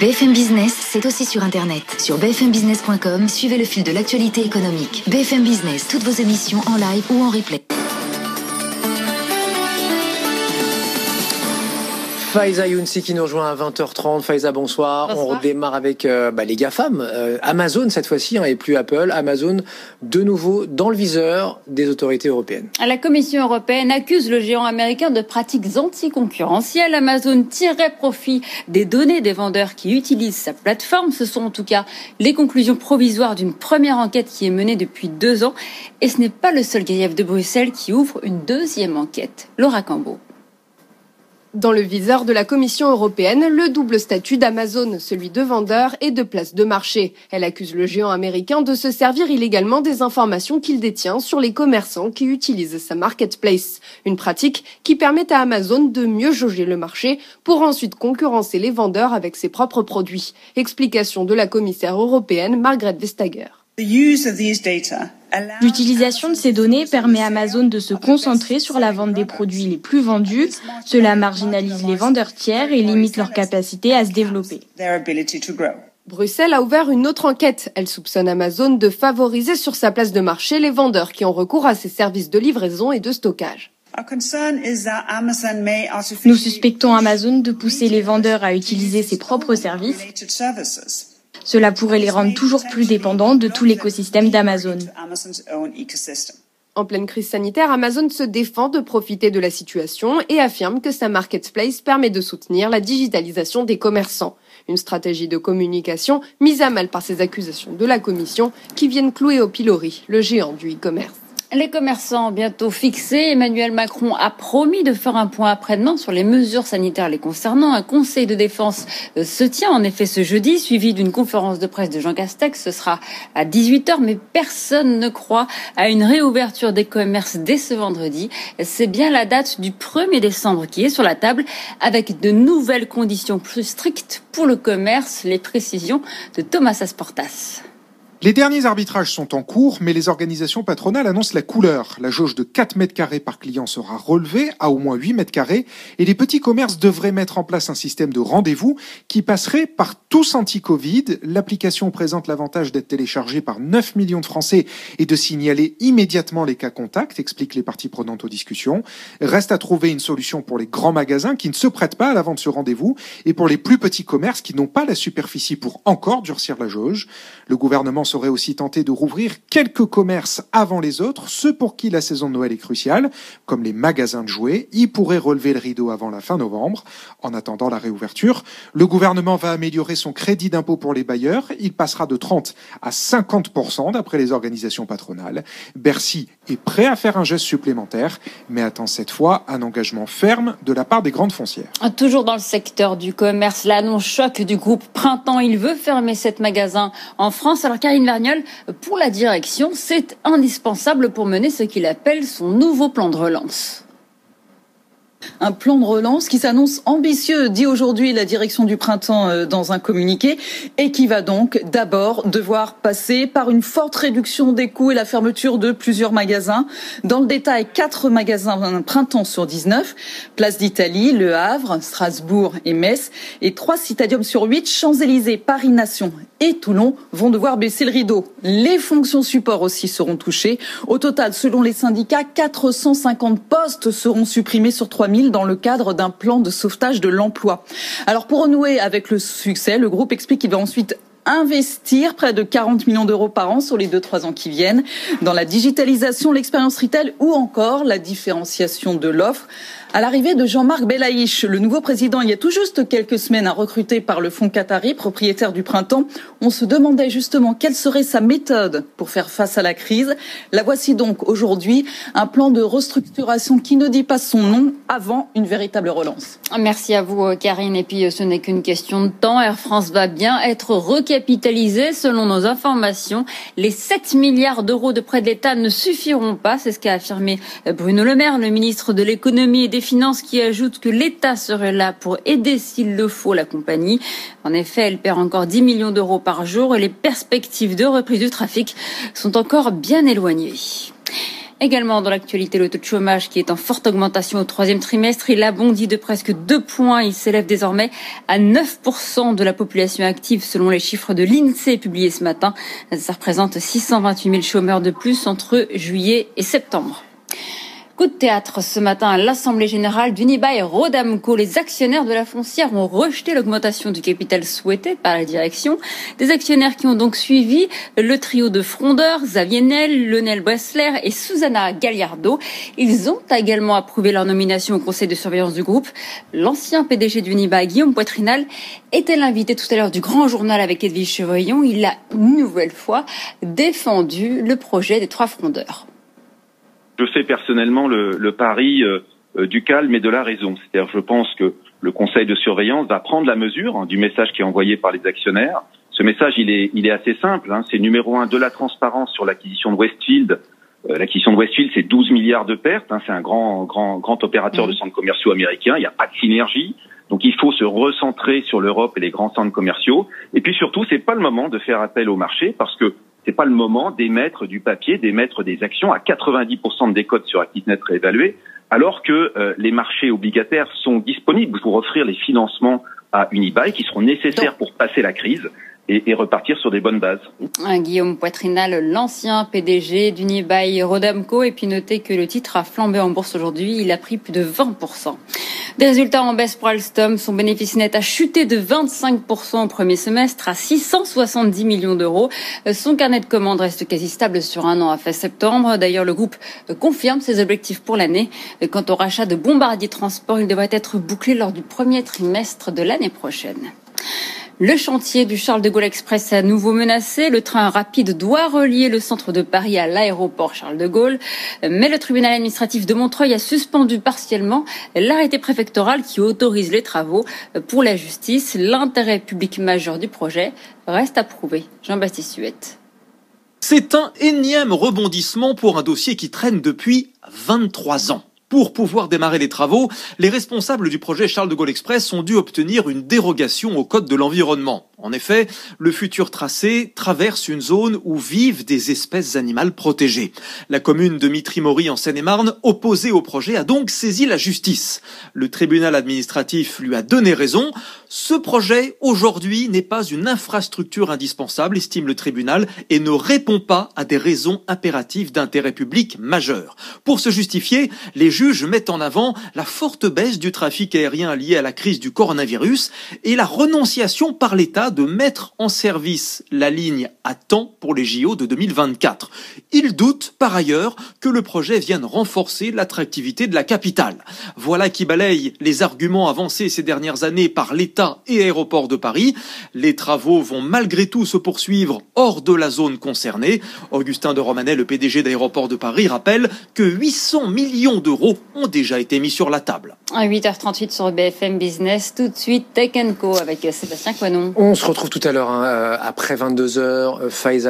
BFM Business, c'est aussi sur Internet. Sur bfmbusiness.com, suivez le fil de l'actualité économique. BFM Business, toutes vos émissions en live ou en replay. Faiza Younsi qui nous rejoint à 20h30. Faiza, bonsoir. On redémarre avec euh, bah, les GAFAM. Euh, Amazon cette fois-ci, hein, et plus Apple. Amazon, de nouveau dans le viseur des autorités européennes. La Commission européenne accuse le géant américain de pratiques anticoncurrentielles. Amazon tirerait profit des données des vendeurs qui utilisent sa plateforme. Ce sont en tout cas les conclusions provisoires d'une première enquête qui est menée depuis deux ans. Et ce n'est pas le seul grief de Bruxelles qui ouvre une deuxième enquête. Laura Cambo. Dans le viseur de la Commission européenne, le double statut d'Amazon, celui de vendeur et de place de marché. Elle accuse le géant américain de se servir illégalement des informations qu'il détient sur les commerçants qui utilisent sa marketplace. Une pratique qui permet à Amazon de mieux jauger le marché pour ensuite concurrencer les vendeurs avec ses propres produits. Explication de la commissaire européenne Margaret Vestager. L'utilisation de ces données permet à Amazon de se concentrer sur la vente des produits les plus vendus. Cela marginalise les vendeurs tiers et limite leur capacité à se développer. Bruxelles a ouvert une autre enquête. Elle soupçonne Amazon de favoriser sur sa place de marché les vendeurs qui ont recours à ses services de livraison et de stockage. Nous suspectons Amazon de pousser les vendeurs à utiliser ses propres services cela pourrait les rendre toujours plus dépendants de tout l'écosystème d'Amazon. En pleine crise sanitaire, Amazon se défend de profiter de la situation et affirme que sa marketplace permet de soutenir la digitalisation des commerçants. Une stratégie de communication mise à mal par ces accusations de la Commission qui viennent clouer au pilori le géant du e-commerce. Les commerçants bientôt fixés. Emmanuel Macron a promis de faire un point après-demain sur les mesures sanitaires les concernant. Un conseil de défense euh, se tient en effet ce jeudi, suivi d'une conférence de presse de Jean Castex. Ce sera à 18h, mais personne ne croit à une réouverture des commerces dès ce vendredi. C'est bien la date du 1er décembre qui est sur la table, avec de nouvelles conditions plus strictes pour le commerce. Les précisions de Thomas Asportas. Les derniers arbitrages sont en cours, mais les organisations patronales annoncent la couleur. La jauge de 4 mètres carrés par client sera relevée à au moins 8 mètres carrés et les petits commerces devraient mettre en place un système de rendez-vous qui passerait par tous anti-Covid. L'application présente l'avantage d'être téléchargée par 9 millions de Français et de signaler immédiatement les cas contacts, expliquent les parties prenantes aux discussions. Reste à trouver une solution pour les grands magasins qui ne se prêtent pas à la vente ce rendez-vous et pour les plus petits commerces qui n'ont pas la superficie pour encore durcir la jauge. Le gouvernement serait aussi tenté de rouvrir quelques commerces avant les autres, ceux pour qui la saison de Noël est cruciale, comme les magasins de jouets. Ils pourraient relever le rideau avant la fin novembre. En attendant la réouverture, le gouvernement va améliorer son crédit d'impôt pour les bailleurs. Il passera de 30 à 50% d'après les organisations patronales. Bercy est prêt à faire un geste supplémentaire, mais attend cette fois un engagement ferme de la part des grandes foncières. Toujours dans le secteur du commerce, l'annonce choc du groupe Printemps. Il veut fermer sept magasins en France. Alors Pour la direction, c'est indispensable pour mener ce qu'il appelle son nouveau plan de relance. Un plan de relance qui s'annonce ambitieux, dit aujourd'hui la direction du printemps euh, dans un communiqué, et qui va donc d'abord devoir passer par une forte réduction des coûts et la fermeture de plusieurs magasins. Dans le détail, quatre magasins printemps sur 19, Place d'Italie, Le Havre, Strasbourg et Metz, et trois citadiums sur huit, Champs-Élysées, Paris-Nation et Toulon vont devoir baisser le rideau. Les fonctions support aussi seront touchées. Au total, selon les syndicats, 450 postes seront supprimés sur 3 dans le cadre d'un plan de sauvetage de l'emploi. Alors pour renouer avec le succès, le groupe explique qu'il va ensuite investir près de 40 millions d'euros par an sur les deux trois ans qui viennent dans la digitalisation, l'expérience retail ou encore la différenciation de l'offre. À l'arrivée de Jean-Marc Belaïch, le nouveau président, il y a tout juste quelques semaines, recruté par le fonds Qatari, propriétaire du printemps, on se demandait justement quelle serait sa méthode pour faire face à la crise. La voici donc aujourd'hui, un plan de restructuration qui ne dit pas son nom avant une véritable relance. Merci à vous, Karine. Et puis, ce n'est qu'une question de temps. Air France va bien être recapitalisée. Selon nos informations, les 7 milliards d'euros de prêts de l'État ne suffiront pas. C'est ce qu'a affirmé Bruno Le Maire, le ministre de l'économie et des Finances qui ajoute que l'État serait là pour aider s'il le faut la compagnie. En effet, elle perd encore 10 millions d'euros par jour et les perspectives de reprise du trafic sont encore bien éloignées. Également dans l'actualité, le taux de chômage qui est en forte augmentation au troisième trimestre. Il a bondi de presque deux points. Il s'élève désormais à 9% de la population active selon les chiffres de l'INSEE publiés ce matin. Ça représente 628 000 chômeurs de plus entre juillet et septembre. Coup de théâtre ce matin à l'Assemblée générale d'Unibail Rodamco. Les actionnaires de la foncière ont rejeté l'augmentation du capital souhaitée par la direction. Des actionnaires qui ont donc suivi le trio de frondeurs, Xavier Nel, Lionel Bressler et Susanna Galliardo. Ils ont également approuvé leur nomination au conseil de surveillance du groupe. L'ancien PDG d'Unibail, Guillaume Poitrinal, était l'invité tout à l'heure du grand journal avec Edwige Chevrillon. Il a une nouvelle fois défendu le projet des trois frondeurs je fais personnellement le, le pari euh, euh, du calme et de la raison. C'est-à-dire, je pense que le Conseil de surveillance va prendre la mesure hein, du message qui est envoyé par les actionnaires. Ce message, il est, il est assez simple. Hein. C'est numéro un de la transparence sur l'acquisition de Westfield. Euh, l'acquisition de Westfield, c'est 12 milliards de pertes. Hein. C'est un grand, grand, grand opérateur de mmh. centres commerciaux américains. Il n'y a pas de synergie. Donc il faut se recentrer sur l'Europe et les grands centres commerciaux. Et puis surtout, c'est pas le moment de faire appel au marché parce que c'est pas le moment d'émettre du papier, d'émettre des actions à 90% de décote sur Actisnet réévalué, alors que euh, les marchés obligataires sont disponibles pour offrir les financements à Unibail qui seront nécessaires pour passer la crise et, repartir sur des bonnes bases. Guillaume Poitrinal, l'ancien PDG d'Unibail Rodamco, et puis notez que le titre a flambé en bourse aujourd'hui, il a pris plus de 20%. Des résultats en baisse pour Alstom, son bénéfice net a chuté de 25% au premier semestre à 670 millions d'euros. Son carnet de commandes reste quasi stable sur un an à fin septembre. D'ailleurs, le groupe confirme ses objectifs pour l'année. Quant au rachat de Bombardier Transport, il devrait être bouclé lors du premier trimestre de l'année prochaine. Le chantier du Charles de Gaulle Express est à nouveau menacé. Le train rapide doit relier le centre de Paris à l'aéroport Charles de Gaulle. Mais le tribunal administratif de Montreuil a suspendu partiellement l'arrêté préfectoral qui autorise les travaux. Pour la justice, l'intérêt public majeur du projet reste approuvé. Jean-Baptiste Huette. C'est un énième rebondissement pour un dossier qui traîne depuis 23 ans. Pour pouvoir démarrer les travaux, les responsables du projet Charles de Gaulle Express ont dû obtenir une dérogation au Code de l'environnement. En effet, le futur tracé traverse une zone où vivent des espèces animales protégées. La commune de Mitry-Mory en Seine-et-Marne, opposée au projet, a donc saisi la justice. Le tribunal administratif lui a donné raison. Ce projet, aujourd'hui, n'est pas une infrastructure indispensable, estime le tribunal, et ne répond pas à des raisons impératives d'intérêt public majeur. Juges mettent en avant la forte baisse du trafic aérien lié à la crise du coronavirus et la renonciation par l'État de mettre en service la ligne à temps pour les JO de 2024. Il doute par ailleurs que le projet vienne renforcer l'attractivité de la capitale. Voilà qui balaye les arguments avancés ces dernières années par l'État et Aéroports de Paris. Les travaux vont malgré tout se poursuivre hors de la zone concernée. Augustin de Romanet, le PDG d'Aéroports de Paris, rappelle que 800 millions d'euros ont déjà été mis sur la table. À 8h38 sur BFM Business, tout de suite Tech Co avec Sébastien Coinon se retrouve tout à l'heure, hein, euh, après 22h. Faiza